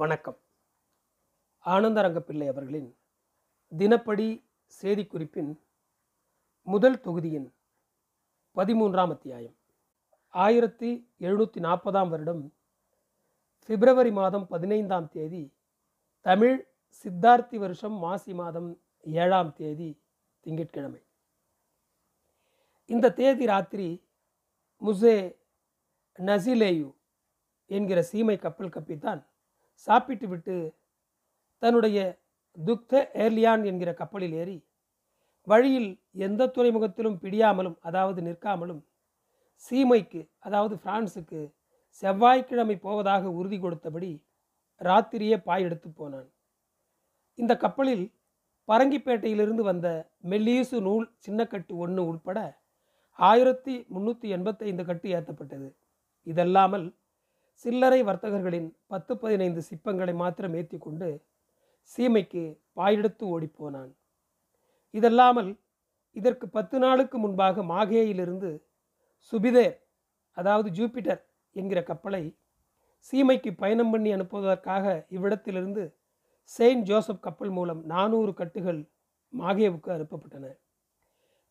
வணக்கம். ஆனந்தரங்கப்பிள்ளை அவர்களின் தினப்படி செய்திக்குறிப்பின் முதல் தொகுதியின் பதிமூன்றாம் அத்தியாயம். ஆயிரத்தி எழுநூற்றி நாற்பதாம் வருடம் பிப்ரவரி மாதம் பதினைந்தாம் தேதி தமிழ் சித்தார்த்தி வருஷம் மாசி மாதம் ஏழாம் தேதி திங்கட்கிழமை. இந்த தேதி ராத்திரி முசே நசிலேயு என்கிற சீமை கப்பல் கப்பித்தான் சாப்பிட்டு விட்டு தன்னுடைய துக்த ஏர்லியான் என்கிற கப்பலில் ஏறி வழியில் எந்த துறைமுகத்திலும் பிடியாமலும் அதாவது நிற்காமலும் சீமைக்கு அதாவது பிரான்சுக்கு செவ்வாய்க்கிழமை போவதாக உறுதி கொடுத்தபடி ராத்திரியே பாய் எடுத்து போனான். இந்த கப்பலில் பரங்கிப்பேட்டையிலிருந்து வந்த மெல்லீசு நூல் சின்னக்கட்டு ஒன்று உட்பட ஆயிரத்தி முந்நூற்றி எண்பத்தைந்து கட்டு ஏற்றப்பட்டது. இதல்லாமல் சில்லறை வர்த்தகர்களின் பத்து பதினைந்து சிப்பங்களை மாத்திரம் ஏற்றி கொண்டு சீமைக்கு பாயெடுத்து ஓடிப்போனான். இதல்லாமல் இதற்கு பத்து நாளுக்கு முன்பாக மாகேயிலிருந்து சுபிதேர் அதாவது ஜூபிட்டர் என்கிற கப்பலை சீமைக்கு பயணம் பண்ணி அனுப்புவதற்காக இவ்விடத்திலிருந்து செயின்ட் ஜோசப் கப்பல் மூலம் நானூறு கட்டுகள் மாகேவுக்கு அனுப்பப்பட்டன.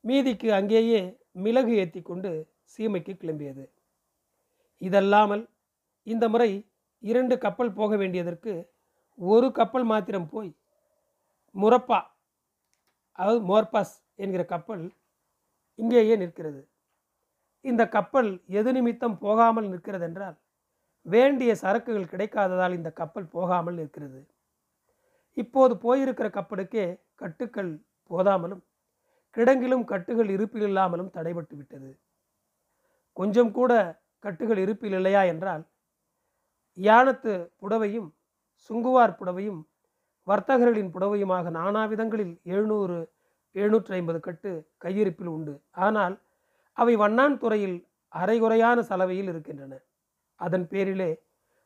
மீதிக்கு அங்கேயே மிளகு ஏற்றி கொண்டு சீமைக்கு கிளம்பியது. இதல்லாமல் இந்த முறை இரண்டு கப்பல் போக வேண்டியதற்கு ஒரு கப்பல் மாத்திரம் போய் முரப்பா அதாவது மோர்பாஸ் என்கிற கப்பல் இங்கேயே நிற்கிறது. இந்த கப்பல் எது நிமித்தம் போகாமல் நிற்கிறது என்றால் வேண்டிய சரக்குகள் கிடைக்காததால் இந்த கப்பல் போகாமல் நிற்கிறது. இப்போது போயிருக்கிற கப்பலுக்கே கட்டுக்கள் போதாமலும் கிடங்கிலும் கட்டுகள் இருப்பில் இல்லாமலும் தடைபட்டு விட்டது கொஞ்சம் கூட கட்டுகள் இருப்பில் இல்லையா என்றால் யானத்து புடவையும் சுங்குவார் புடவையும் வர்த்தகர்களின் புடவையுமாக நானாவிதங்களில் எழுநூறு எழுநூற்றி ஐம்பது கட்டு கையிருப்பில் உண்டு. ஆனால் அவை வண்ணான் துறையில் அரைகுறையான சலவையில் இருக்கின்றன. அதன் பேரிலே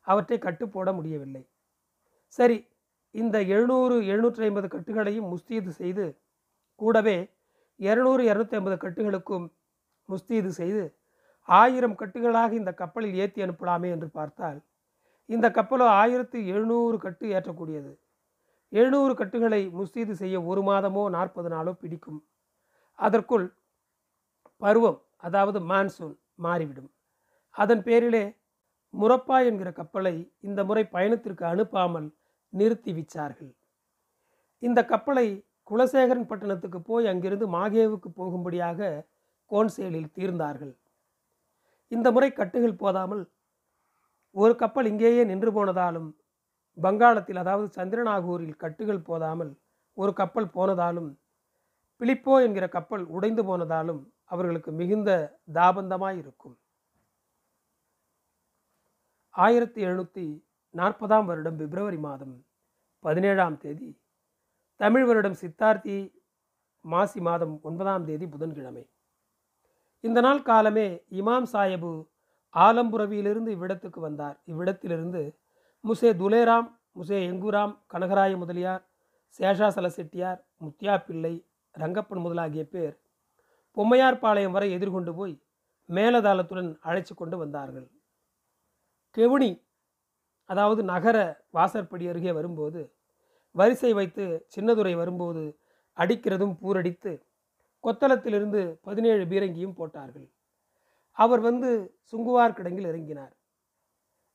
அவற்றை கட்டு போட முடியவில்லை. சரி இந்த எழுநூறு எழுநூற்றி ஐம்பது கட்டுகளையும் முஸ்தீது செய்து கூடவே இரநூறு இரநூத்தி ஐம்பது கட்டுகளுக்கும் முஸ்தீது செய்து ஆயிரம் கட்டுகளாக இந்த கப்பலில் ஏற்றி அனுப்பலாமே என்று பார்த்தால் இந்த கப்பலோ ஆயிரத்தி எழுநூறு கட்டு ஏற்றக்கூடியது. எழுநூறு கட்டுகளை முஸ்தீது செய்ய ஒரு மாதமோ நாற்பது நாளோ பிடிக்கும். அதற்குள் பருவம் அதாவது மான்சூன் மாறிவிடும். அதன் பேரிலே முரப்பா என்கிற கப்பலை இந்த முறை பயணத்திற்கு அனுப்பாமல் நிறுத்தி விச்சார்கள். இந்த கப்பலை குலசேகரன் பட்டணத்துக்கு போய் அங்கிருந்து மாகேவுக்கு போகும்படியாக கோன்சேலில் தீர்ந்தார்கள். இந்த முறை கட்டுகள் போதாமல் ஒரு கப்பல் இங்கேயே நின்று போனதாலும் வங்காளத்தில் அதாவது சந்திரநாகூரில் கட்டுகள் போதாமல் ஒரு கப்பல் போனதாலும் பிலிப்போ என்கிற கப்பல் உடைந்து போனதாலும் அவர்களுக்கு மிகுந்த தாபந்தமாய் இருக்கும். ஆயிரத்தி எழுநூற்றி நாற்பதாம் வருடம் பிப்ரவரி மாதம் பதினேழாம் தேதி தமிழ் வருடம் சித்தார்த்தி மாசி மாதம் ஒன்பதாம் தேதி புதன்கிழமை. இந்த நாள் காலமே இமாம் சாஹிபு ஆலம்புரவியிலிருந்து இவ்விடத்துக்கு வந்தார். இவ்விடத்திலிருந்து முசே துலேராம் முசே எங்குராம் கனகராய முதலியார் சேஷாசல செட்டியார் முத்தியா பிள்ளை ரங்கப்பன் முதலாகிய பேர் பொம்மையார்பாளையம் வரை எதிர்கொண்டு போய் மேலதாளத்துடன் அழைச்சி கொண்டு வந்தார்கள். கெவுனி அதாவது நகர வாசற்படி அருகே வரும்போது வரிசை வைத்து சின்னதுரை வரும்போது அடிக்கிறதும் பூரடித்து கொத்தளத்திலிருந்து பதினேழு பீரங்கியும் போட்டார்கள். அவர் வந்து சுங்குவார் கிடங்கில் இறங்கினார்.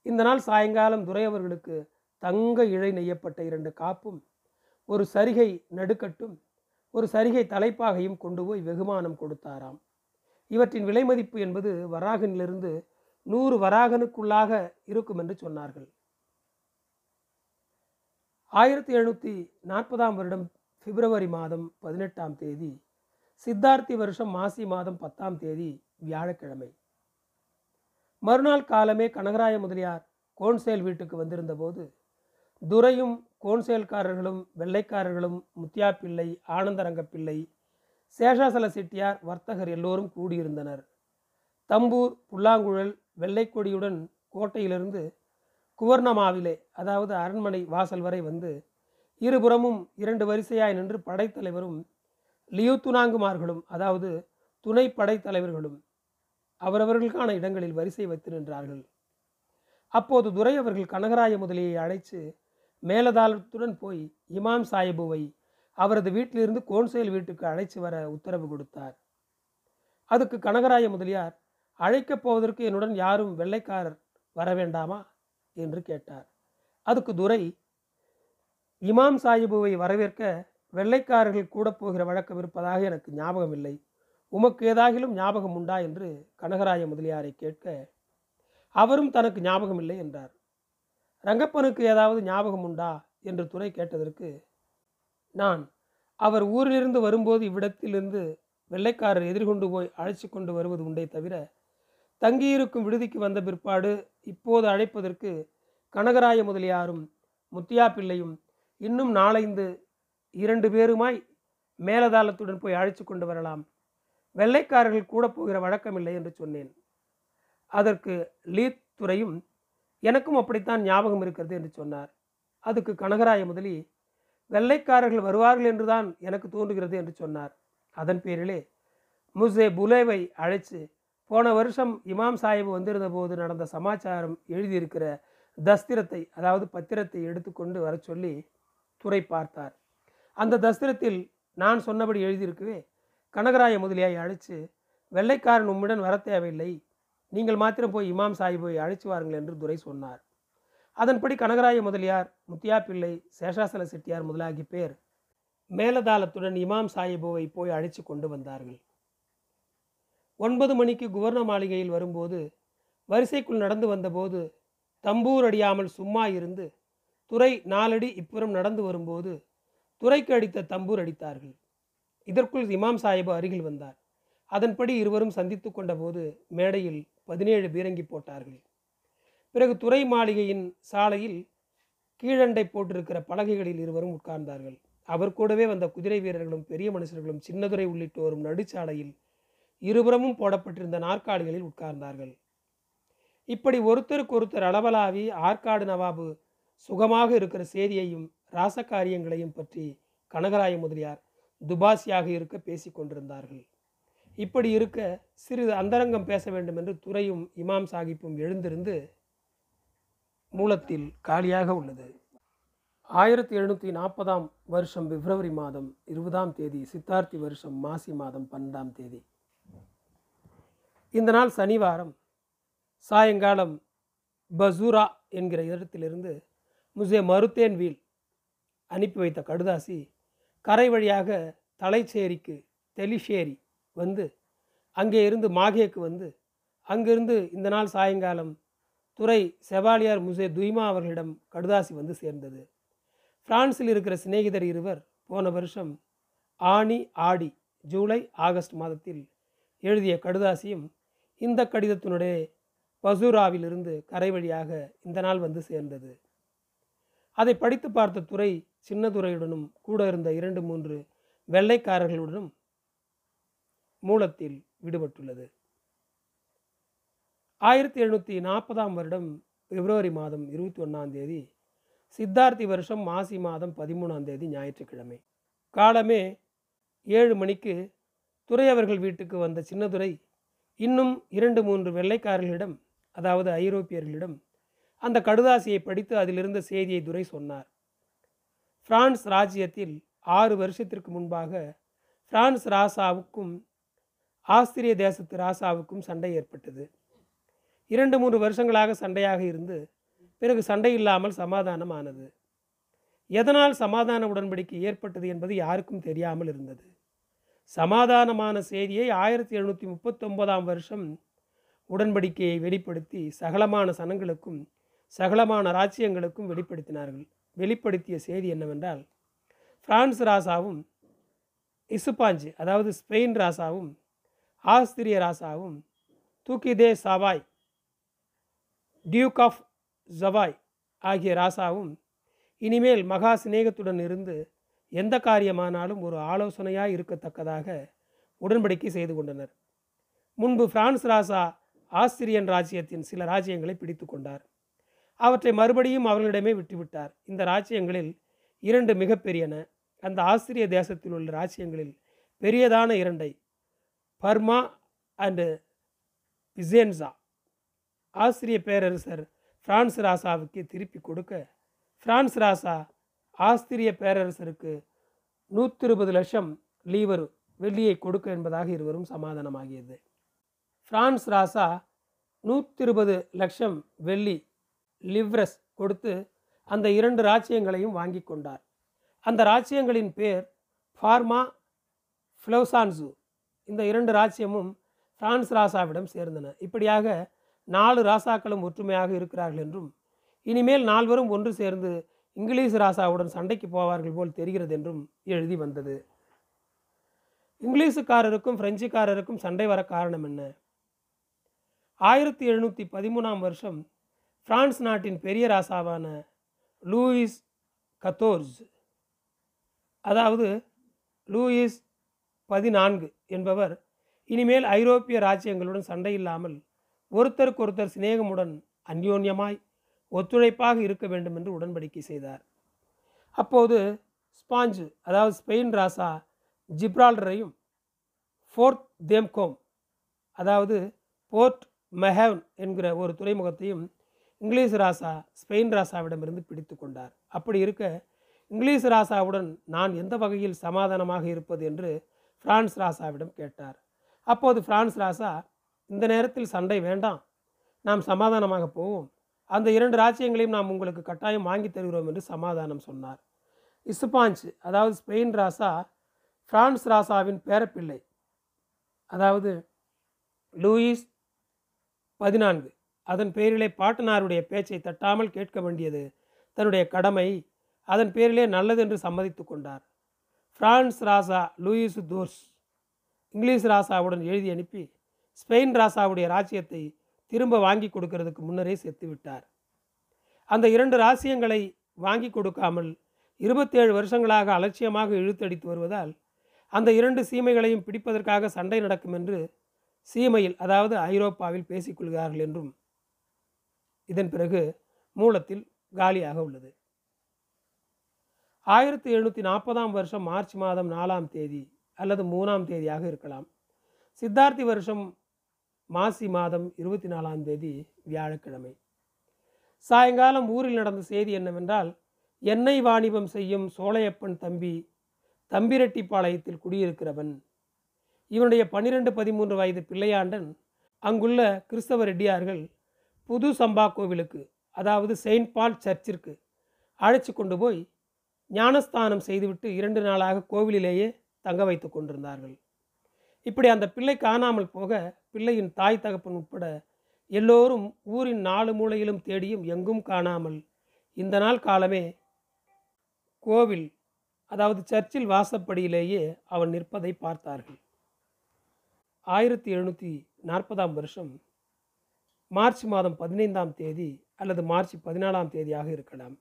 இந்த நாள் சாயங்காலம் துரை அவர்களுக்கு தங்க இழை நெய்யப்பட்ட இரண்டு காப்பும் ஒரு சரிகை நடுக்கட்டும் ஒரு சரிகை தலைப்பாகையும் கொண்டு போய் வெகுமானம் கொடுத்தாராம். இவற்றின் விலை மதிப்பு என்பது வராகனிலிருந்து நூறு வராகனுக்குள்ளாக இருக்கும் என்று சொன்னார்கள். ஆயிரத்தி எழுநூற்றி நாற்பதாம் வருடம் பிப்ரவரி மாதம் பதினெட்டாம் தேதி சித்தார்த்தி வருஷம் மாசி மாதம் பத்தாம் தேதி வியாழக்கிழமை. மறுநாள் காலமே கனகராய முதலியார் கோன்சேல் வீட்டுக்கு வந்திருந்த போது துரையும் கோன்சேல்காரர்களும் வெள்ளைக்காரர்களும் முத்தியா பிள்ளை ஆனந்தரங்க பிள்ளை சேஷாசல செட்டியார் வர்த்தகர் எல்லோரும் கூடியிருந்தனர். தம்பூர் புல்லாங்குழல் வெள்ளைக்கொடியுடன் கோட்டையிலிருந்து குவர்ணமாவிலே அதாவது அரண்மனை வாசல் வரை வந்து இருபுறமும் இரண்டு வரிசையாய் நின்று படைத்தலைவரும் லியூத்துனாங்குமார்களும் அதாவது துணை படைத்தலைவர்களும் அவரவர்களுக்கான இடங்களில் வரிசை வைத்து நின்றார்கள். அப்போது துரை அவர்கள் கனகராய முதலியை அழைத்து மேலதாளத்துடன் போய் இமாம் சாஹிபுவை அவரது வீட்டிலிருந்து கோன்சேல் வீட்டுக்கு அழைத்து வர உத்தரவு கொடுத்தார். அதுக்கு கனகராய முதலியார் அழைக்கப் போவதற்கு என்னுடன் யாரும் வெள்ளைக்காரர் வர வேண்டாமா? என்று கேட்டார். அதுக்கு துரை இமாம் சாஹிபுவை வரவேற்க வெள்ளைக்காரர்கள் கூட போகிற வழக்கம் இருப்பதாக எனக்கு ஞாபகம் இல்லை உமக்கு ஏதாகிலும் ஞாபகம் உண்டா என்று கனகராய முதலியாரை கேட்க அவரும் தனக்கு ஞாபகம் இல்லை என்றார். ரங்கப்பனுக்கு ஏதாவது ஞாபகம் உண்டா என்று துறை கேட்டதற்கு நான் அவர் ஊரிலிருந்து வரும்போது இவ்விடத்திலிருந்து வெள்ளைக்காரர் எதிர்கொண்டு போய் அழைச்சி கொண்டு வருவது உண்டே தவிர தங்கியிருக்கும் விடுதிக்கு வந்த பிற்பாடு இப்போது அழைப்பதற்கு கனகராய முதலியாரும் முத்தியா பிள்ளையும் இன்னும் நாளைந்து இரண்டு பேருமாய் மேலதாளத்துடன் போய் அழைச்சி கொண்டு வரலாம். வெள்ளைக்காரர்கள் கூட போகிற வழக்கமில்லை என்று சொன்னேன். அதற்கு லீத் துறையும் எனக்கும் அப்படித்தான் ஞாபகம் இருக்கிறது என்று சொன்னார். அதுக்கு கனகராய முதலி வெள்ளைக்காரர்கள் வருவார்கள் என்றுதான் எனக்கு தோன்றுகிறது என்று சொன்னார். அதன் பேரிலே முசே புலேவை அழைச்சு போன வருஷம் இமாம் சாஹிப் வந்திருந்த போது நடந்த சமாச்சாரம் எழுதியிருக்கிற தஸ்திரத்தை அதாவது பத்திரத்தை எடுத்துக்கொண்டு வர சொல்லி துறை பார்த்தார். அந்த தஸ்திரத்தில் நான் சொன்னபடி எழுதியிருக்கவே கனகராய முதலியாய் அழைச்சு வெள்ளைக்காரன் உம்முடன் வர தேவையில்லை. நீங்கள் மாத்திரம் போய் இமாம் சாஹிப்பை அழைச்சி வாருங்கள் என்று துரை சொன்னார். அதன்படி கனகராய முதலியார் முத்தியா பிள்ளை சேஷாசல செட்டியார் முதலாகி பேர் மேலதாளத்துடன் இமாம் சாஹிபுவை போய் அழைச்சி கொண்டு வந்தார்கள். ஒன்பது மணிக்கு குவர்னர் மாளிகையில் வரும்போது வரிசைக்குள் நடந்து வந்தபோது தம்பூர் அடியாமல் சும்மா இருந்து துறை நாலடி இப்புறம் நடந்து வரும்போது துறைக்கு அடித்த தம்பூர் அடித்தார்கள். இதற்குள் இமாம் சாஹிபு அருகில் வந்தார். அதன்படி இருவரும் சந்தித்து கொண்டபோது மேடையில் பதினேழு பீரங்கி போட்டார்கள். பிறகு துறை மாளிகையின் சாலையில் கீழண்டை போட்டிருக்கிற பலகைகளில் இருவரும் உட்கார்ந்தார்கள். அவர் கூடவே வந்த குதிரை வீரர்களும் பெரிய மனுஷர்களும் சின்னதுரை உள்ளிட்டோரும் நடுச்சாலையில் இருபுறமும் போடப்பட்டிருந்த நாற்காலிகளில் உட்கார்ந்தார்கள். இப்படி ஒருத்தருக்கு ஒருத்தர் அளவலாவி ஆற்காடு நவாபு சுகமாக இருக்கிற செய்தியையும் ராசகாரியங்களையும் பற்றி கனகராய முதலியார் துபாசியாக இருக்க பேசிக் கொண்டிருந்தார்கள். இப்படி இருக்க சிறிது அந்தரங்கம் பேச வேண்டும் என்று துறையும் இமாம் சாஹிப்பும் எழுந்திருந்து மூலத்தில் காலியாக உள்ளது. ஆயிரத்தி எழுநூற்றி நாற்பதாம் வருஷம் பிப்ரவரி மாதம் இருபதாம் தேதி சித்தார்த்தி வருஷம் மாசி மாதம் பன்னெண்டாம் தேதி. இந்த நாள் சனிவாரம். சாயங்காலம் பசூரா என்கிற இடத்திலிருந்து முசே மருத்தேன் வீல் அனுப்பி வைத்த கடுதாசி கரை வழியாக தலைச்சேரிக்கு தெலிஷேரி வந்து அங்கே இருந்து மாகேக்கு வந்து அங்கிருந்து இந்த நாள் சாயங்காலம் துறை செவாலியார் முசே துய்மா அவர்களிடம் கடுதாசி வந்து சேர்ந்தது. பிரான்சில் இருக்கிற சிநேகிதர் இருவர் போன வருஷம் ஆணி ஆடி ஜூலை ஆகஸ்ட் மாதத்தில் எழுதிய கடுதாசியும் இந்த கடிதத்தினுடைய பசூராவிலிருந்து கரை வழியாக இந்த நாள் வந்து சேர்ந்தது. அதை படித்து பார்த்த துறை சின்னதுரையுடனும் கூட இருந்த இரண்டு மூன்று வெள்ளைக்காரர்களுடனும் மூலத்தில் விடுபட்டுள்ளது. ஆயிரத்தி எழுநூற்றி நாற்பதாம் வருடம் பிப்ரவரி மாதம் இருபத்தி ஒன்றாம் தேதி சித்தார்த்தி வருஷம் மாசி மாதம் பதிமூணாம் தேதி ஞாயிற்றுக்கிழமை. காலமே ஏழு மணிக்கு துறை அவர்கள் வீட்டுக்கு வந்த சின்னதுரை இன்னும் இரண்டு மூன்று வெள்ளைக்காரர்களிடம் அதாவது ஐரோப்பியர்களிடம் அந்த கடுதாசியை படித்து அதிலிருந்த செய்தியை துரை சொன்னார். பிரான்ஸ் ராஜ்யத்தில் ஆறு வருஷத்திற்கு முன்பாக பிரான்ஸ் ராசாவுக்கும் ஆஸ்திரிய தேசத்து ராசாவுக்கும் சண்டை ஏற்பட்டது. இரண்டு மூன்று வருஷங்களாக சண்டையாக இருந்து பிறகு சண்டை இல்லாமல் சமாதானம் ஆனது எதனால் சமாதான உடன்படிக்கை ஏற்பட்டது என்பது யாருக்கும் தெரியாமல் இருந்தது. சமாதானமான செய்தியை ஆயிரத்தி எழுநூற்றி முப்பத்தொன்பதாம் வருஷம் உடன்படிக்கையை வெளிப்படுத்தி சகலமான சனங்களுக்கும் சகலமான ராச்சியங்களுக்கும் வெளிப்படுத்தினார்கள். வெளிப்படுத்திய செய்தி என்னவென்றால் பிரான்ஸ் ராசாவும் இசுப்பாஞ்சு அதாவது ஸ்பெயின் ராசாவும் ஆஸ்திரிய ராசாவும் தூக்கிதே சவாய் டியூக் ஆஃப் ஜவாய் ஆகிய ராசாவும் இனிமேல் மகா சிநேகத்துடன் இருந்து எந்த காரியமானாலும் ஒரு ஆலோசனையாக இருக்கத்தக்கதாக உடன்படிக்கை செய்து கொண்டனர். முன்பு பிரான்ஸ் ராசா ஆஸ்திரியன் ராஜ்யத்தின் சில ராஜ்யங்களை பிடித்து கொண்டார். அவற்றை மறுபடியும் அவர்களிடமே விட்டுவிட்டார். இந்த ராஜ்யங்களில் இரண்டு மிகப்பெரியன. அந்த ஆஸ்திரிய தேசத்தில் உள்ள ராஜ்யங்களில் பெரியதான இரண்டை பர்மா அண்டு பிசேன்சா ஆஸ்திரிய பேரரசர் பிரான்ஸ் ராசாவுக்கு திருப்பி கொடுக்க பிரான்ஸ் ராசா ஆஸ்திரிய பேரரசருக்கு நூற்றி இருபது லட்சம் லீவர் வெள்ளியை கொடுக்க என்பதாக இருவரும் சமாதானமாகியது. பிரான்ஸ் ராசா நூற்றி இருபது லட்சம் வெள்ளி லிவ்ரஸ் கொடுத்து அந்த இரண்டு ராச்சியங்களையும் வாங்கி கொண்டார். அந்த ராச்சியங்களின் பேர் ஃபார்மா ஃப்ளோசான்சு. இந்த இரண்டு ராச்சியமும் பிரான்ஸ் ராசாவிடம் சேர்ந்தன. இப்படியாக நாலு ராசாக்களும் ஒற்றுமையாக இருக்கிறார்கள் என்றும் இனிமேல் நால்வரும் ஒன்று சேர்ந்து இங்கிலீஷ் ராசாவுடன் சண்டைக்கு போவார்கள் போல் தெரிகிறது என்றும் எழுதி வந்தது. இங்கிலீஷுக்காரருக்கும் பிரெஞ்சுக்காரருக்கும் சண்டை வர காரணம் என்ன? ஆயிரத்தி எழுநூற்றி பதிமூணாம் வருஷம் பிரான்ஸ் நாட்டின் பெரிய ராசாவான லூயிஸ் கத்தோர்ஸ். அதாவது லூயிஸ் பதினான்கு என்பவர் இனிமேல் ஐரோப்பிய ராஜ்யங்களுடன் சண்டை இல்லாமல் ஒருத்தருக்கொருத்தர் சிநேகமுடன் அந்யோன்யமாய் ஒத்துழைப்பாக இருக்க வேண்டும் என்று உடன்படிக்கை செய்தார். அப்போது ஸ்பாஞ்சு அதாவது ஸ்பெயின் ராசா ஜிப்ரால்டரையும் ஃபோர்ட் தேம்கோம் அதாவது போர்ட் மெஹவன் என்கிற ஒரு துறைமுகத்தையும் இங்கிலீஷ் ராசா ஸ்பெயின் ராசாவிடமிருந்து பிடித்து கொண்டார். அப்படி இருக்க இங்கிலீஷ் ராசாவுடன் நான் எந்த வகையில் சமாதானமாக இருப்பது என்று பிரான்ஸ் ராசாவிடம் கேட்டார். அப்போது பிரான்ஸ் ராசா இந்த நேரத்தில் சண்டை வேண்டாம். நாம் சமாதானமாக போவோம். அந்த இரண்டு ராஜ்யங்களையும் நாம் உங்களுக்கு கட்டாயம் வாங்கி தருகிறோம் என்று சமாதானம் சொன்னார். இசுபாஞ்ச் அதாவது ஸ்பெயின் ராசா பிரான்ஸ் ராசாவின் பேரப்பிள்ளை. அதாவது லூயிஸ் பதினான்கு. அதன் பேரிலே பாட்டனாருடைய பேச்சை தட்டாமல் கேட்க வேண்டியது தன்னுடைய கடமை. அதன் பேரிலே நல்லது என்று சம்மதித்து கொண்டார். பிரான்ஸ் ராசா லூயிஸ் தோர்ஸ் இங்கிலீஷ் ராசாவுடன் எழுதி அனுப்பி ஸ்பெயின் ராசாவுடைய ராஜ்யத்தை திரும்ப வாங்கி கொடுக்கறதுக்கு முன்னரே செத்துவிட்டார் அந்த இரண்டு ராசியங்களை வாங்கி கொடுக்காமல் இருபத்தேழு வருஷங்களாக அலட்சியமாக இழுத்தடித்து வருவதால் அந்த இரண்டு சீமைகளையும் பிடிப்பதற்காக சண்டை நடக்கும் என்று சீமையில் அதாவது ஐரோப்பாவில் பேசிக்கொள்கிறார்கள் என்றும் இதன் பிறகு மூலத்தில் காலியாக உள்ளது. ஆயிரத்தி எழுநூற்றி நாற்பதாம் வருஷம் மார்ச் மாதம் நாலாம் தேதி அல்லது மூணாம் தேதியாக இருக்கலாம். சித்தார்த்தி வருஷம் மாசி மாதம் இருபத்தி நாலாம் தேதி வியாழக்கிழமை. சாயங்காலம் ஊரில் நடந்த செய்தி என்னவென்றால் எண்ணெய் வாணிபம் செய்யும் சோழையப்பன் தம்பி தம்பிரெட்டிப்பாளையத்தில் குடியிருக்கிறவன். இவனுடைய பன்னிரெண்டு பதிமூன்று வயது பிள்ளையாண்டன் அங்குள்ள கிறிஸ்தவ ரெட்டியார்கள் புது சம்பா கோவிலுக்கு அதாவது செயின்ட் பால் சர்ச்சிற்கு அழைச்சி கொண்டு போய் ஞானஸ்தானம் செய்துவிட்டு இரண்டு நாளாக கோவிலிலேயே தங்க வைத்து கொண்டிருந்தார்கள். இப்படி அந்த பிள்ளை காணாமல் போக பிள்ளையின் தாய் தகப்பன் உட்பட எல்லோரும் ஊரின் நாலு மூலையிலும் தேடியும் எங்கும் காணாமல் இந்த நாள் காலமே கோவில் அதாவது சர்ச்சில் வாசப்படியிலேயே அவன் நிற்பதை பார்த்தார்கள். ஆயிரத்தி எழுநூற்றி நாற்பதாம் வருஷம் மார்ச் மாதம் பதினைந்தாம் தேதி அல்லது மார்ச் பதினாலாம் தேதியாக இருக்கலாம்.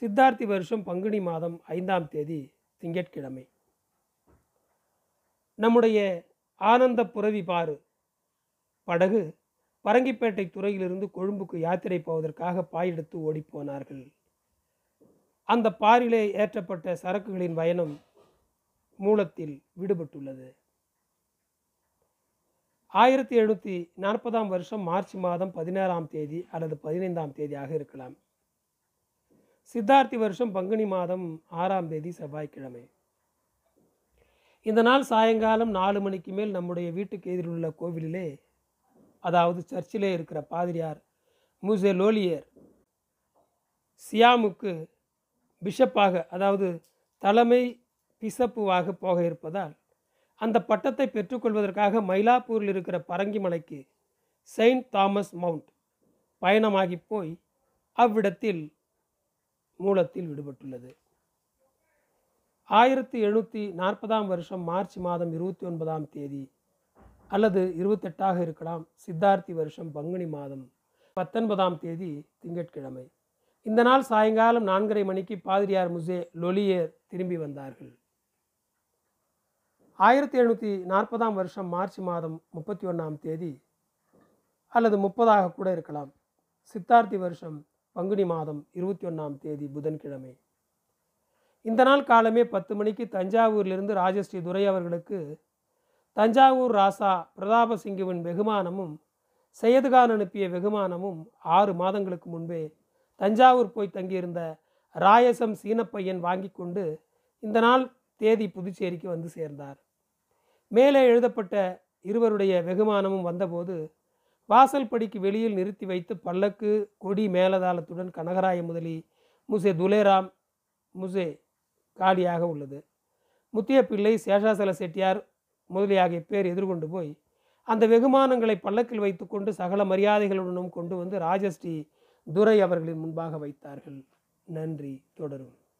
சித்தார்த்தி வருஷம் பங்குனி மாதம் ஐந்தாம் தேதி திங்கட்கிழமை. நம்முடைய ஆனந்த புறவி பாரு படகு பரங்கிப்பேட்டை துறையிலிருந்து கொழும்புக்கு யாத்திரை போவதற்காக பாயெடுத்து ஓடிப்போனார்கள். அந்த பாரிலே ஏற்றப்பட்ட சரக்குகளின் பயணம் மூலத்தில் விடுபட்டுள்ளது. ஆயிரத்தி எழுநூற்றி நாற்பதாம் வருஷம் மார்ச் மாதம் பதினேழாம் தேதி அல்லது பதினைந்தாம் தேதியாக இருக்கலாம். சித்தார்த்தி வருஷம் பங்குனி மாதம் ஆறாம் தேதி செவ்வாய்க்கிழமை. இந்த நாள் சாயங்காலம் நாலு மணிக்கு மேல் நம்முடைய வீட்டுக்கு எதிரில் உள்ள கோவிலிலே அதாவது சர்ச்சிலே இருக்கிற பாதிரியார் மூசே லோலியர் சியாமுக்கு பிஷப்பாக அதாவது தலைமை பிசப்புவாக போக இருப்பதால் அந்த பட்டத்தை பெற்றுக்கொள்வதற்காக மயிலாப்பூரில் இருக்கிற பரங்கி மலைக்கு செயின்ட் தாமஸ் மவுண்ட் பயணமாகி போய் அவ்விடத்தில் மூலத்தில் விடுபட்டுள்ளது. ஆயிரத்தி எழுநூற்றி நாற்பதாம் வருஷம் மார்ச் மாதம் இருபத்தி ஒன்பதாம் தேதி அல்லது இருபத்தெட்டாக இருக்கலாம். சித்தார்த்தி வருஷம் பங்குனி மாதம் பத்தொன்பதாம் தேதி திங்கட்கிழமை. இந்த நாள் சாயங்காலம் நான்கரை மணிக்கு பாதிரியார் முசே லொலியர் திரும்பி வந்தார்கள். ஆயிரத்தி எழுநூற்றி நாற்பதாம் வருஷம் மார்ச் மாதம் முப்பத்தி ஒன்றாம் தேதி அல்லது முப்பதாக கூட இருக்கலாம். சித்தார்த்தி வருஷம் பங்குனி மாதம் இருபத்தி ஒன்றாம் தேதி புதன்கிழமை. இந்த நாள் காலமே பத்து மணிக்கு தஞ்சாவூரிலிருந்து ராஜஸ்ரீ துரை அவர்களுக்கு தஞ்சாவூர் ராசா பிரதாபசிங்குவின் வெகுமானமும் சையதுகான் அனுப்பிய வெகுமானமும் ஆறு மாதங்களுக்கு முன்பே தஞ்சாவூர் போய் தங்கியிருந்த ராயசம் சீனப்பையன் வாங்கி கொண்டு இந்த நாள் தேதி புதுச்சேரிக்கு வந்து சேர்ந்தார். மேலே எழுதப்பட்ட இருவருடைய வெகுமானமும் வந்தபோது வாசல் படிக்கு வெளியில் நிறுத்தி வைத்து பல்லக்கு கொடி மேலதாளத்துடன் கனகராய முதலி முசே துலேராம் முசே காலியாக உள்ளது. முத்திய பிள்ளை சேஷாசல செட்டியார் முதலியாகிய பேர் எதிர்கொண்டு போய் அந்த வெகுமானங்களை பல்லக்கில் வைத்துக்கொண்டு சகல மரியாதைகளுடனும் கொண்டு வந்து ராஜஸ்ரீ துரை அவர்களின் முன்பாக வைத்தார்கள். நன்றி தொடரும்.